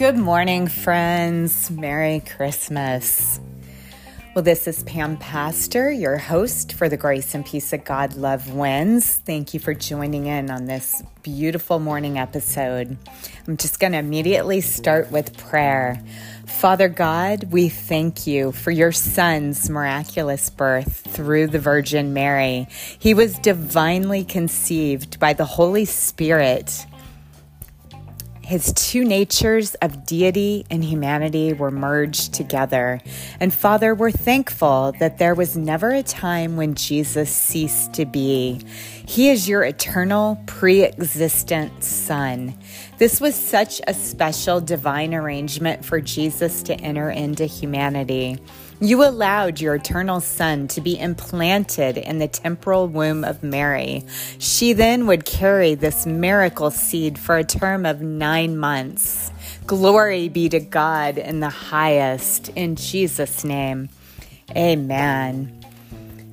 Good morning, friends. Merry Christmas. Well, this is Pam Pastor, your host for the Grace and Peace of God Love Wins. Thank you for joining in on this beautiful morning episode. I'm just going to immediately start with prayer. Father God, we thank you for your son's miraculous birth through the Virgin Mary. He was divinely conceived by the Holy Spirit his two natures of deity and humanity were merged together. And Father, we're thankful that there was never a time when Jesus ceased to be. He is your eternal, pre existent Son. This was such a special divine arrangement for Jesus to enter into humanity. You allowed your eternal Son to be implanted in the temporal womb of Mary. She then would carry this miracle seed for a term of nine months. Glory be to God in the highest. In Jesus' name, amen.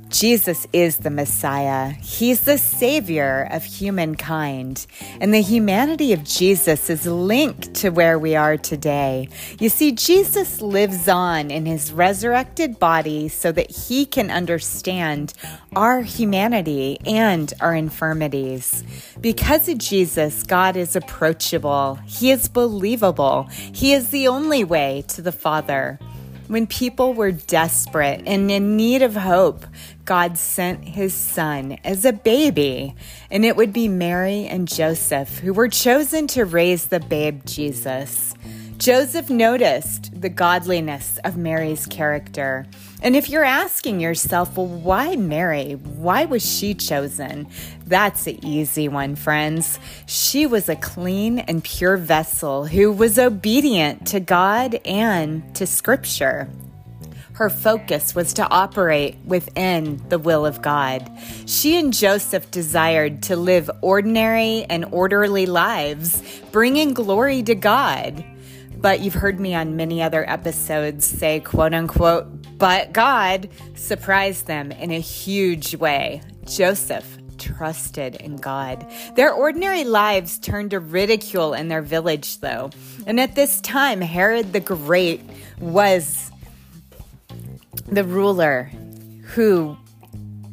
Jesus is the Messiah. He's the Savior of humankind. And the humanity of Jesus is linked to where we are today. You see, Jesus lives on in his resurrected body so that he can understand our humanity and our infirmities. Because of Jesus, God is approachable, he is believable, he is the only way to the Father. When people were desperate and in need of hope, God sent his son as a baby, and it would be Mary and Joseph who were chosen to raise the babe Jesus. Joseph noticed the godliness of Mary's character. And if you're asking yourself, well, why Mary? Why was she chosen? That's an easy one, friends. She was a clean and pure vessel who was obedient to God and to Scripture. Her focus was to operate within the will of God. She and Joseph desired to live ordinary and orderly lives, bringing glory to God. But you've heard me on many other episodes say, quote unquote, but God surprised them in a huge way. Joseph trusted in God. Their ordinary lives turned to ridicule in their village, though. And at this time, Herod the Great was the ruler who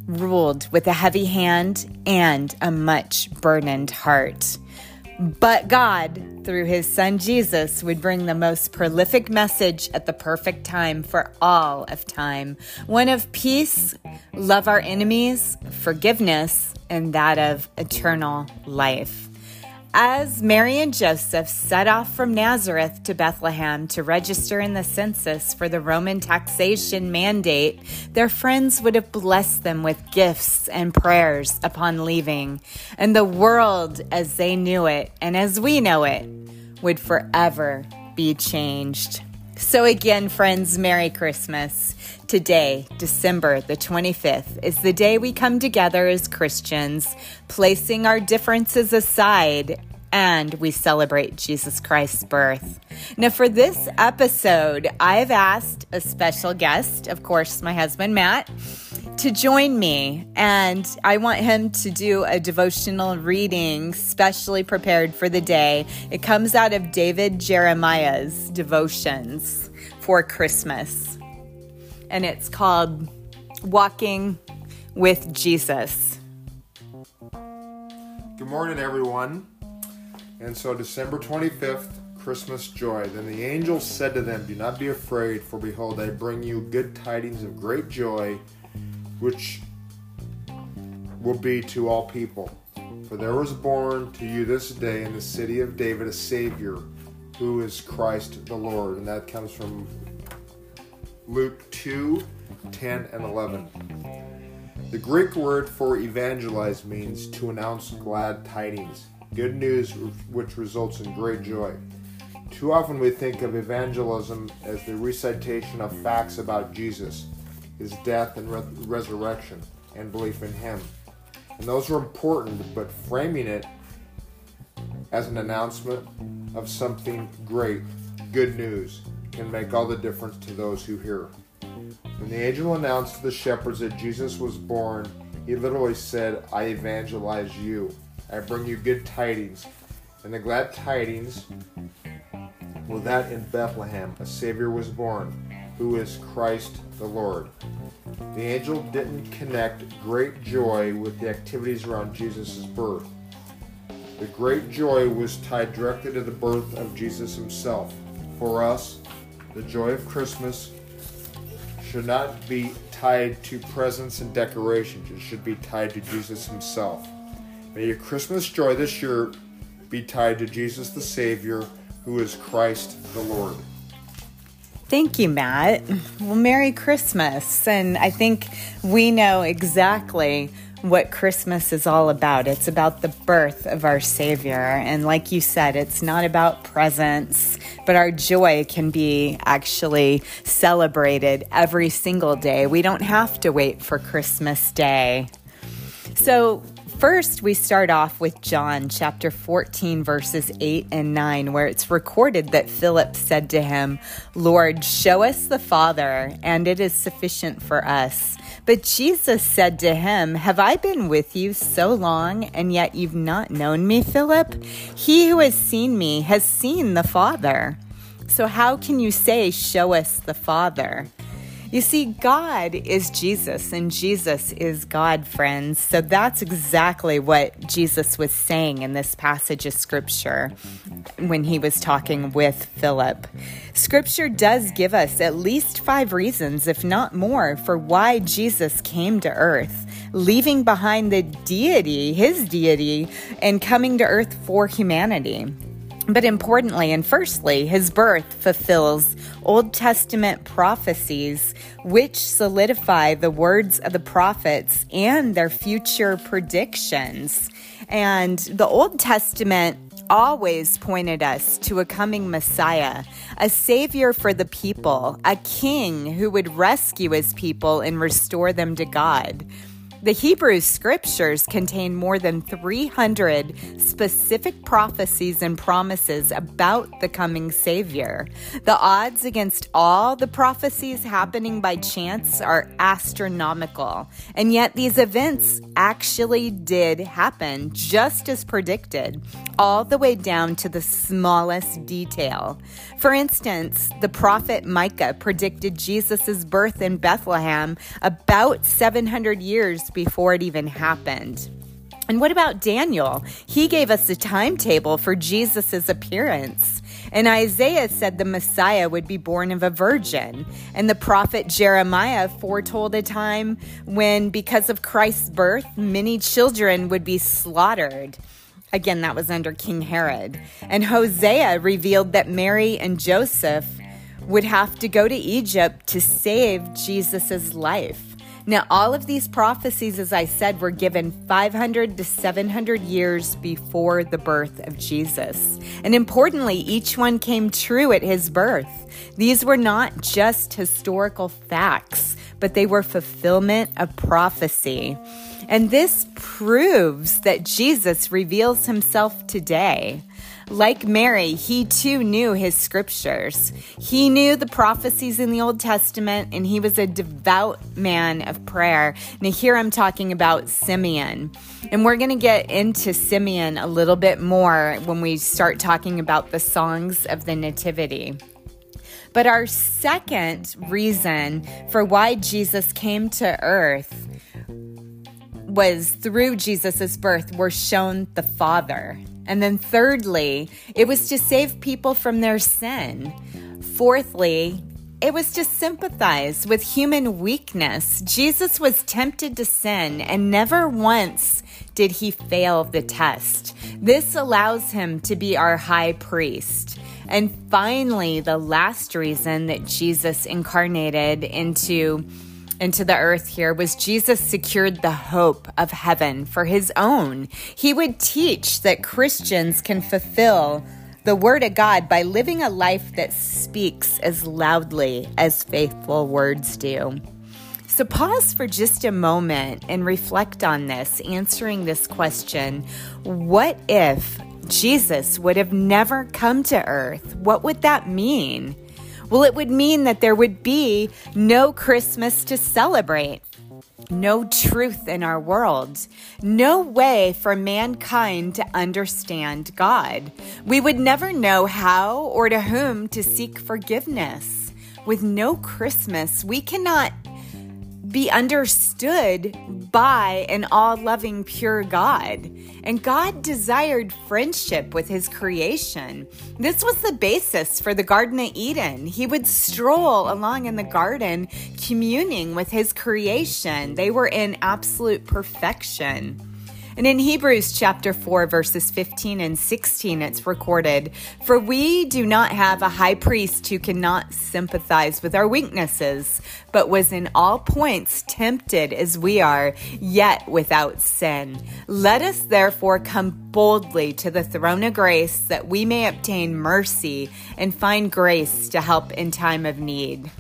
ruled with a heavy hand and a much burdened heart. But God, through his son Jesus, would bring the most prolific message at the perfect time for all of time one of peace, love our enemies, forgiveness, and that of eternal life. As Mary and Joseph set off from Nazareth to Bethlehem to register in the census for the Roman taxation mandate, their friends would have blessed them with gifts and prayers upon leaving, and the world as they knew it and as we know it would forever be changed. So, again, friends, Merry Christmas. Today, December the 25th, is the day we come together as Christians, placing our differences aside and we celebrate Jesus Christ's birth. Now, for this episode, I've asked a special guest, of course, my husband Matt, to join me, and I want him to do a devotional reading specially prepared for the day. It comes out of David Jeremiah's devotions for Christmas and it's called Walking with Jesus. Good morning, everyone. And so, December 25th, Christmas joy. Then the angel said to them, Do not be afraid, for behold, I bring you good tidings of great joy, which will be to all people. For there was born to you this day in the city of David a Savior, who is Christ the Lord. And that comes from Luke 2 10 and 11. The Greek word for evangelize means to announce glad tidings, good news which results in great joy. Too often we think of evangelism as the recitation of facts about Jesus, his death and re- resurrection, and belief in him. And those are important, but framing it as an announcement of something great, good news, can make all the difference to those who hear. When the angel announced to the shepherds that Jesus was born, he literally said, I evangelize you. I bring you good tidings. And the glad tidings Well, that in Bethlehem a Savior was born, who is Christ the Lord. The angel didn't connect great joy with the activities around Jesus' birth. The great joy was tied directly to the birth of Jesus himself. For us, the joy of Christmas should not be tied to presents and decorations. It should be tied to Jesus himself. May your Christmas joy this year be tied to Jesus the Savior, who is Christ the Lord. Thank you, Matt. Well, Merry Christmas. And I think we know exactly what Christmas is all about. It's about the birth of our Savior. And like you said, it's not about presents, but our joy can be actually celebrated every single day. We don't have to wait for Christmas Day. So, First, we start off with John chapter 14, verses 8 and 9, where it's recorded that Philip said to him, Lord, show us the Father, and it is sufficient for us. But Jesus said to him, Have I been with you so long, and yet you've not known me, Philip? He who has seen me has seen the Father. So how can you say, Show us the Father? You see, God is Jesus and Jesus is God, friends. So that's exactly what Jesus was saying in this passage of scripture when he was talking with Philip. Scripture does give us at least five reasons, if not more, for why Jesus came to earth, leaving behind the deity, his deity, and coming to earth for humanity. But importantly and firstly, his birth fulfills Old Testament prophecies which solidify the words of the prophets and their future predictions. And the Old Testament always pointed us to a coming Messiah, a savior for the people, a king who would rescue his people and restore them to God. The Hebrew scriptures contain more than 300 specific prophecies and promises about the coming Savior. The odds against all the prophecies happening by chance are astronomical, and yet these events actually did happen just as predicted, all the way down to the smallest detail. For instance, the prophet Micah predicted Jesus' birth in Bethlehem about 700 years before it even happened. And what about Daniel? He gave us a timetable for Jesus' appearance. And Isaiah said the Messiah would be born of a virgin. And the prophet Jeremiah foretold a time when, because of Christ's birth, many children would be slaughtered. Again, that was under King Herod. And Hosea revealed that Mary and Joseph would have to go to Egypt to save Jesus' life. Now, all of these prophecies, as I said, were given 500 to 700 years before the birth of Jesus. And importantly, each one came true at his birth. These were not just historical facts, but they were fulfillment of prophecy. And this proves that Jesus reveals himself today. Like Mary, he too knew his scriptures. He knew the prophecies in the Old Testament, and he was a devout man of prayer. Now, here I'm talking about Simeon. And we're going to get into Simeon a little bit more when we start talking about the songs of the Nativity. But our second reason for why Jesus came to earth was through Jesus' birth, we're shown the Father. And then, thirdly, it was to save people from their sin. Fourthly, it was to sympathize with human weakness. Jesus was tempted to sin, and never once did he fail the test. This allows him to be our high priest. And finally, the last reason that Jesus incarnated into into the earth here was Jesus secured the hope of heaven for his own. He would teach that Christians can fulfill the word of God by living a life that speaks as loudly as faithful words do. So, pause for just a moment and reflect on this, answering this question What if Jesus would have never come to earth? What would that mean? Well, it would mean that there would be no Christmas to celebrate. no truth in our world, no way for mankind to understand God. We would never know how or to whom to seek forgiveness. With no Christmas, we cannot be understood by an all loving, pure God. And God desired friendship with his creation. This was the basis for the Garden of Eden. He would stroll along in the garden, communing with his creation. They were in absolute perfection. And in Hebrews chapter 4, verses 15 and 16, it's recorded For we do not have a high priest who cannot sympathize with our weaknesses, but was in all points tempted as we are, yet without sin. Let us therefore come boldly to the throne of grace that we may obtain mercy and find grace to help in time of need.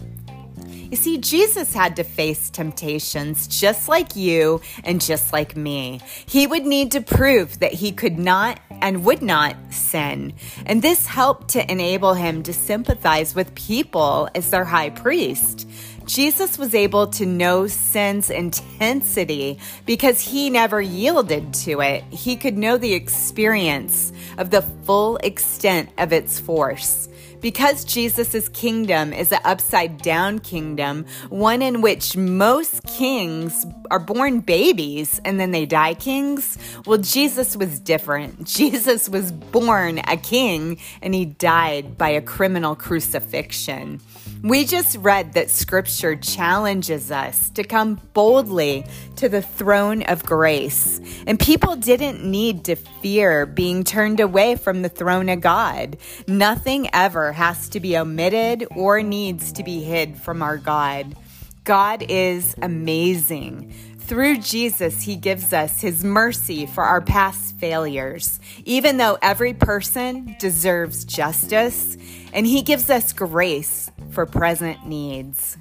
You see, Jesus had to face temptations just like you and just like me. He would need to prove that he could not and would not sin. And this helped to enable him to sympathize with people as their high priest. Jesus was able to know sin's intensity because he never yielded to it. He could know the experience of the full extent of its force. Because Jesus' kingdom is an upside down kingdom, one in which most kings are born babies and then they die kings, well, Jesus was different. Jesus was born a king and he died by a criminal crucifixion. We just read that scripture challenges us to come boldly to the throne of grace. And people didn't need to fear being turned away from the throne of God. Nothing ever has to be omitted or needs to be hid from our God. God is amazing. Through Jesus, He gives us His mercy for our past failures, even though every person deserves justice, and He gives us grace for present needs.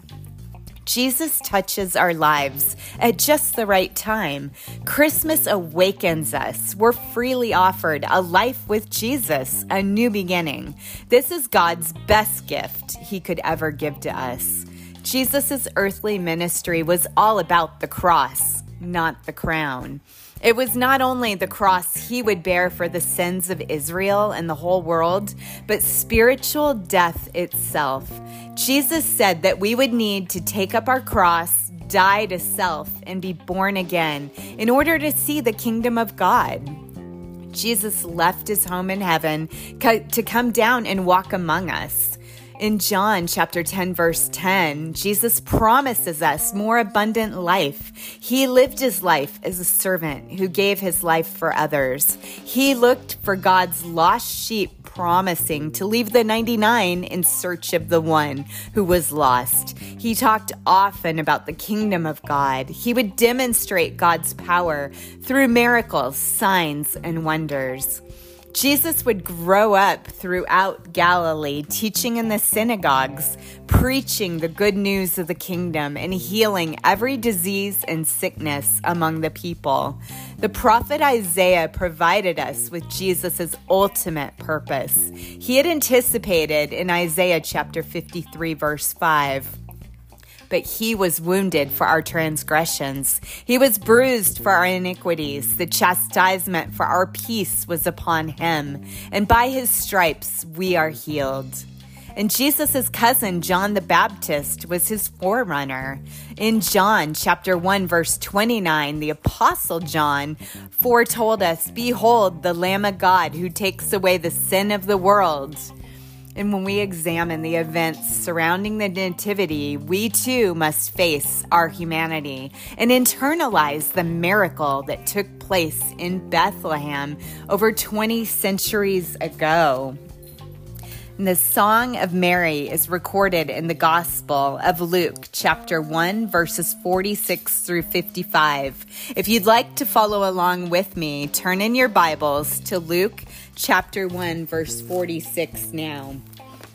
Jesus touches our lives at just the right time. Christmas awakens us. We're freely offered a life with Jesus, a new beginning. This is God's best gift He could ever give to us. Jesus' earthly ministry was all about the cross, not the crown. It was not only the cross he would bear for the sins of Israel and the whole world, but spiritual death itself. Jesus said that we would need to take up our cross, die to self, and be born again in order to see the kingdom of God. Jesus left his home in heaven to come down and walk among us. In John chapter 10, verse 10, Jesus promises us more abundant life. He lived his life as a servant who gave his life for others. He looked for God's lost sheep, promising to leave the 99 in search of the one who was lost. He talked often about the kingdom of God. He would demonstrate God's power through miracles, signs, and wonders. Jesus would grow up throughout Galilee, teaching in the synagogues, preaching the good news of the kingdom, and healing every disease and sickness among the people. The prophet Isaiah provided us with Jesus' ultimate purpose. He had anticipated in Isaiah chapter 53, verse 5 but he was wounded for our transgressions. He was bruised for our iniquities. The chastisement for our peace was upon him, and by his stripes we are healed. And Jesus' cousin, John the Baptist, was his forerunner. In John chapter 1, verse 29, the apostle John foretold us Behold, the Lamb of God who takes away the sin of the world. And when we examine the events surrounding the Nativity, we too must face our humanity and internalize the miracle that took place in Bethlehem over 20 centuries ago. And the Song of Mary is recorded in the Gospel of Luke, chapter 1, verses 46 through 55. If you'd like to follow along with me, turn in your Bibles to Luke chapter 1, verse 46 now.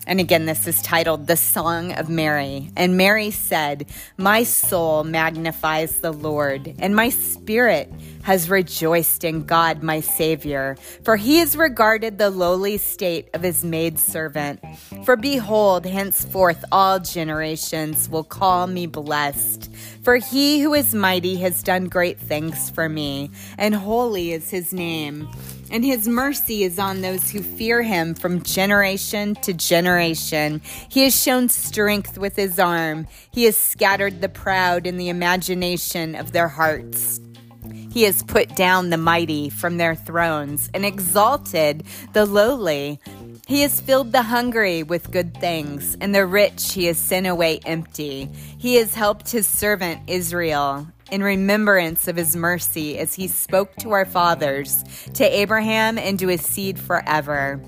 And again, this is titled The Song of Mary. And Mary said, My soul magnifies the Lord, and my spirit has rejoiced in God, my Savior, for he has regarded the lowly state of his maidservant. For behold, henceforth all generations will call me blessed. For he who is mighty has done great things for me, and holy is his name and his mercy is on those who fear him from generation to generation. He has shown strength with his arm. He has scattered the proud in the imagination of their hearts. He has put down the mighty from their thrones and exalted the lowly. He has filled the hungry with good things, and the rich he has sent away empty. He has helped his servant Israel in remembrance of his mercy as he spoke to our fathers, to Abraham and to his seed forever.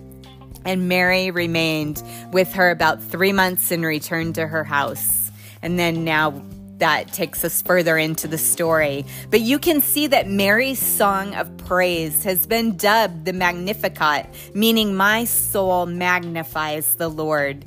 And Mary remained with her about three months and returned to her house. And then now that takes us further into the story. But you can see that Mary's song of praise has been dubbed the Magnificat, meaning my soul magnifies the Lord.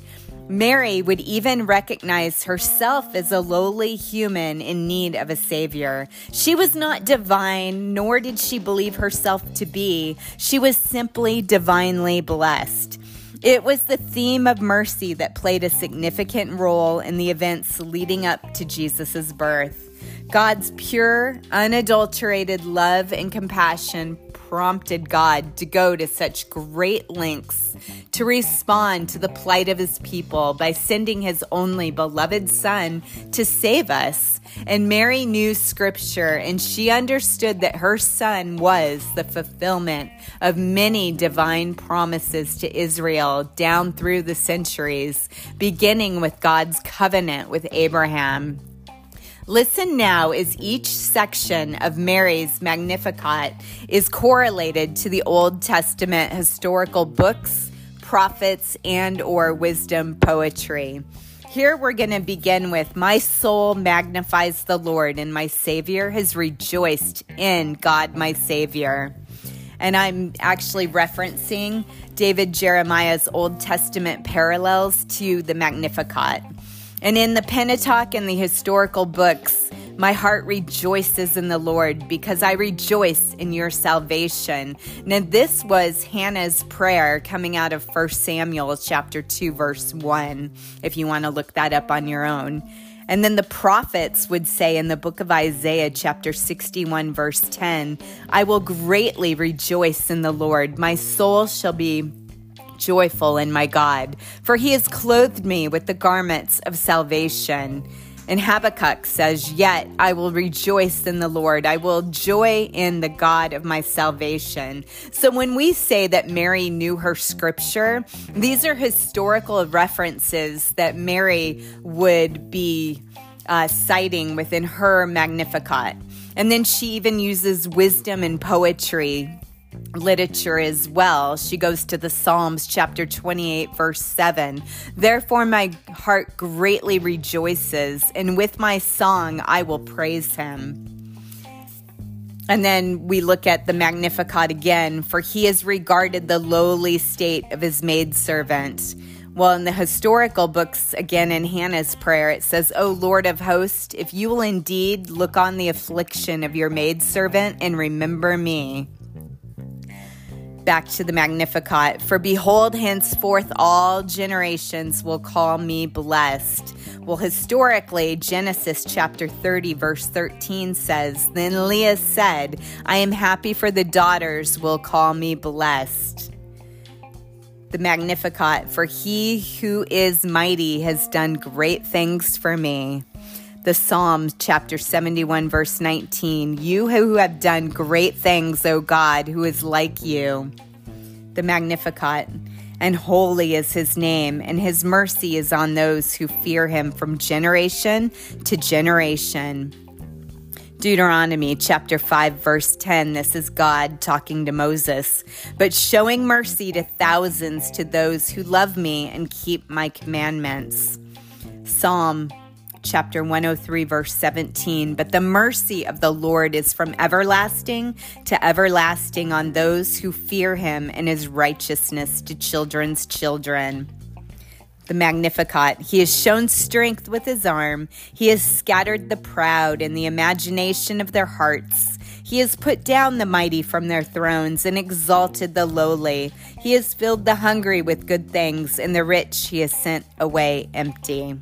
Mary would even recognize herself as a lowly human in need of a savior. She was not divine, nor did she believe herself to be. She was simply divinely blessed. It was the theme of mercy that played a significant role in the events leading up to Jesus' birth. God's pure, unadulterated love and compassion prompted God to go to such great lengths to respond to the plight of his people by sending his only beloved Son to save us. And Mary knew scripture and she understood that her son was the fulfillment of many divine promises to Israel down through the centuries, beginning with God's covenant with Abraham. Listen now as each section of Mary's Magnificat is correlated to the Old Testament historical books, prophets, and or wisdom poetry. Here we're going to begin with My soul magnifies the Lord, and my Savior has rejoiced in God, my Savior. And I'm actually referencing David Jeremiah's Old Testament parallels to the Magnificat. And in the Pentateuch and the historical books, my heart rejoices in the Lord because I rejoice in your salvation. Now, this was Hannah's prayer coming out of 1 Samuel chapter 2, verse 1, if you want to look that up on your own. And then the prophets would say in the book of Isaiah, chapter 61, verse 10, I will greatly rejoice in the Lord. My soul shall be joyful in my God, for he has clothed me with the garments of salvation. And Habakkuk says, Yet I will rejoice in the Lord. I will joy in the God of my salvation. So when we say that Mary knew her scripture, these are historical references that Mary would be uh, citing within her Magnificat. And then she even uses wisdom and poetry literature as well. She goes to the Psalms, chapter 28, verse 7. Therefore, my heart greatly rejoices, and with my song I will praise him. And then we look at the Magnificat again, for he has regarded the lowly state of his maidservant. Well, in the historical books, again in Hannah's prayer, it says, O Lord of hosts, if you will indeed look on the affliction of your maidservant and remember me back to the Magnificat. For behold, henceforth all generations will call me blessed. Well, historically, Genesis chapter 30, verse 13 says, Then Leah said, I am happy for the daughters will call me blessed. The Magnificat, for he who is mighty has done great things for me the Psalms, chapter 71, verse 19. You who have done great things, O God, who is like you. The Magnificat. And holy is his name, and his mercy is on those who fear him from generation to generation. Deuteronomy chapter 5, verse 10. This is God talking to Moses, but showing mercy to thousands to those who love me and keep my commandments. Psalm chapter 103, verse 17. But the mercy of the Lord is from everlasting to everlasting on those who fear him, and his righteousness to children's children. the Magnificat. He has shown strength with his arm. He has scattered the proud in the imagination of their hearts. He has put down the mighty from their thrones and exalted the lowly. He has filled the hungry with good things, and the rich he has sent away empty.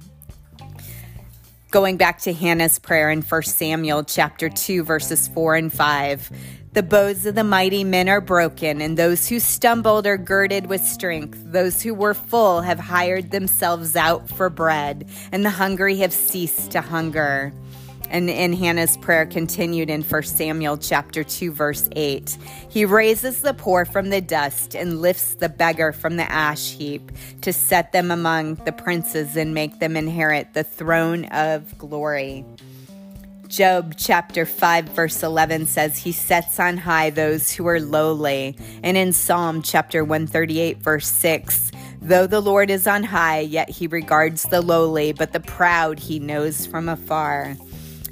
Going back to Hannah's prayer in 1 Samuel chapter 2 verses 4 and 5. The bows of the mighty men are broken, and those who stumbled are girded with strength. Those who were full have hired themselves out for bread, and the hungry have ceased to hunger. And in Hannah's prayer continued in 1 Samuel chapter 2 verse 8. He raises the poor from the dust and lifts the beggar from the ash heap to set them among the princes and make them inherit the throne of glory. Job chapter 5 verse 11 says he sets on high those who are lowly. And in Psalm chapter 138 verse 6, though the Lord is on high, yet he regards the lowly, but the proud he knows from afar.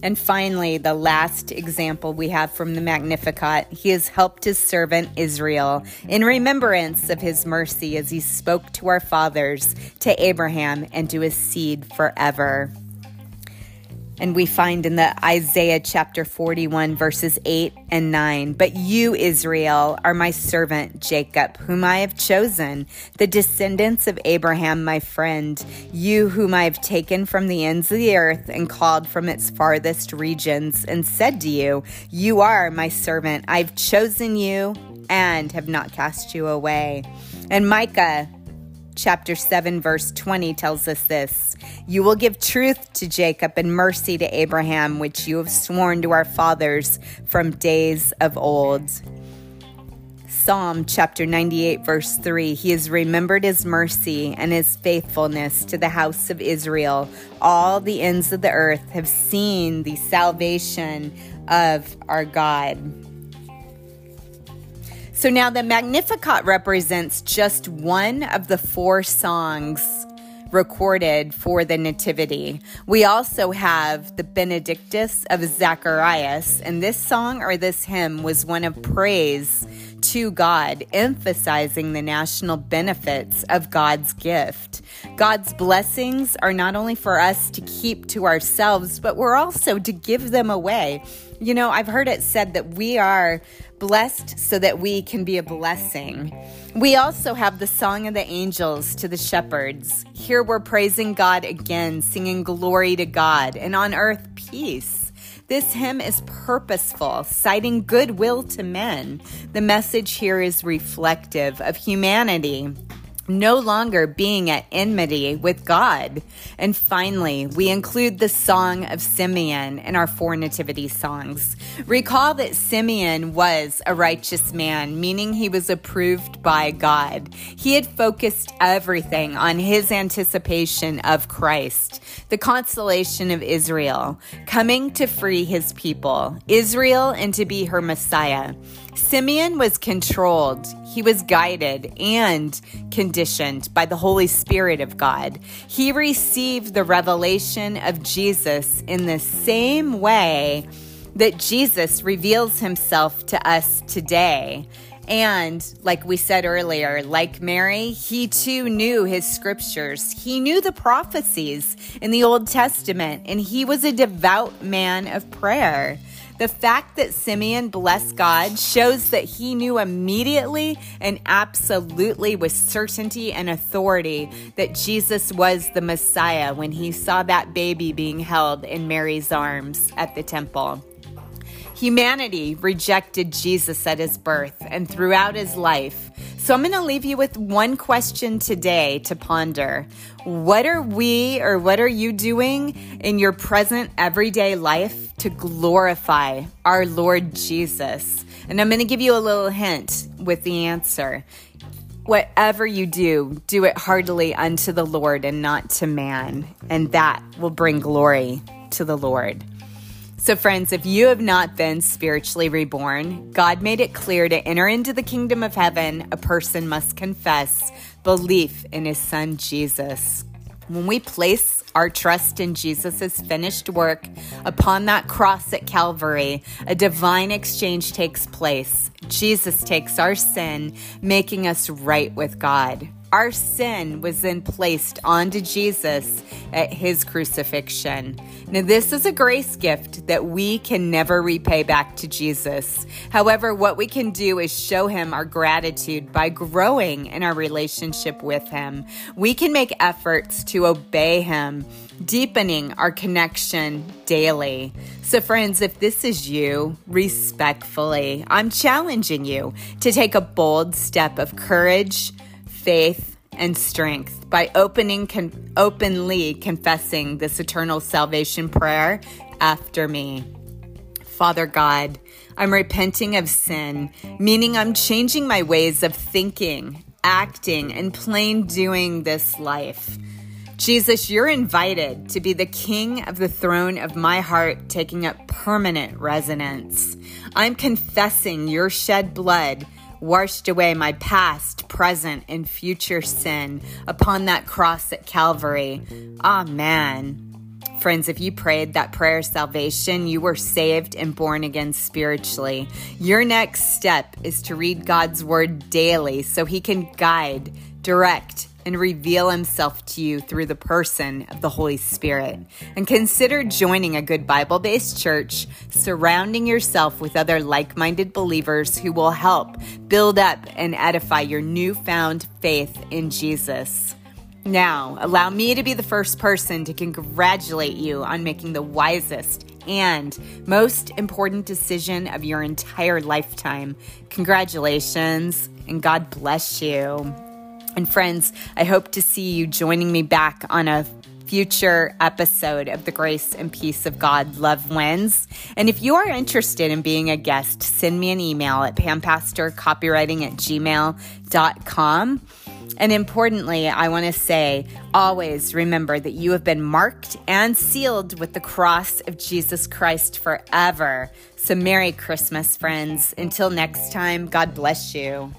And finally, the last example we have from the Magnificat, he has helped his servant Israel in remembrance of his mercy as he spoke to our fathers, to Abraham, and to his seed forever. And we find in the Isaiah chapter 41, verses 8 and 9 But you, Israel, are my servant Jacob, whom I have chosen, the descendants of Abraham, my friend, you whom I have taken from the ends of the earth and called from its farthest regions, and said to you, You are my servant. I've chosen you and have not cast you away. And Micah chapter 7, verse 20 tells us this You will give truth to Jacob and mercy to Abraham, which you have sworn to our fathers from days of old. Psalm chapter 98, verse 3 He has remembered his mercy and his faithfulness to the house of Israel. All the ends of the earth have seen the salvation of our God. So now the Magnificat represents just one of the four songs recorded for the Nativity. We also have the Benedictus of Zacharias, and this song or this hymn was one of praise to God, emphasizing the national benefits of God's gift. God's blessings are not only for us to keep to ourselves, but we're also to give them away. You know, I've heard it said that we are blessed so that we can be a blessing. We also have the song of the angels to the shepherds. Here we're praising God again, singing glory to God, and on earth peace. This hymn is purposeful, citing goodwill to men. The message here is reflective of humanity no longer being at enmity with God. And finally, we include the Song of Simeon in our four nativity songs. Recall that Simeon was a righteous man, meaning he was approved by God. He had focused everything on his anticipation of Christ, the consolation of Israel, coming to free his people, Israel, and to be her Messiah. Simeon was controlled, he was guided and conditioned by the Holy Spirit of God. He received the revelation of Jesus in the same way that Jesus reveals himself to us today. And like we said earlier, like Mary, he too knew his scriptures. He knew the prophecies in the Old Testament, and he was a devout man of prayer. The fact that Simeon blessed God shows that he knew immediately and absolutely with certainty and authority that Jesus was the Messiah when he saw that baby being held in Mary's arms at the temple. Humanity rejected Jesus at his birth and throughout his life. So I'm going to leave you with one question today to ponder. What are we or what are you doing in your present everyday life to glorify our Lord Jesus? And I'm going to give you a little hint with the answer. Whatever you do, do it heartily unto the Lord and not to man, and that will bring glory to the Lord. So, friends, if you have not been spiritually reborn, God made it clear to enter into the kingdom of heaven, a person must confess belief in his son Jesus. When we place our trust in Jesus' finished work upon that cross at Calvary, a divine exchange takes place. Jesus takes our sin, making us right with God. Our sin was then placed onto Jesus at his crucifixion. Now, this is a grace gift that we can never repay back to Jesus. However, what we can do is show him our gratitude by growing in our relationship with him. We can make efforts to obey him, deepening our connection daily. So, friends, if this is you, respectfully, I'm challenging you to take a bold step of courage faith, and strength by opening con- openly confessing this eternal salvation prayer after me. Father God, I'm repenting of sin, meaning I'm changing my ways of thinking, acting, and plain doing this life. Jesus, you're invited to be the king of the throne of my heart, taking up permanent residence. I'm confessing your shed blood washed away my past, present, and future sin upon that cross at Calvary. Amen. Friends, if you prayed that prayer of salvation, you were saved and born again spiritually. Your next step is to read God's word daily so he can guide, direct, and reveal himself to you through the person of the Holy Spirit. And consider joining a good Bible based church, surrounding yourself with other like minded believers who will help build up and edify your newfound faith in Jesus. Now, allow me to be the first person to congratulate you on making the wisest and most important decision of your entire lifetime. Congratulations, and God bless you. And friends, I hope to see you joining me back on a future episode of the Grace and Peace of God Love Wins. And if you are interested in being a guest, send me an email at pampastorcopywriting at gmail.com. And importantly, I want to say always remember that you have been marked and sealed with the cross of Jesus Christ forever. So, Merry Christmas, friends. Until next time, God bless you.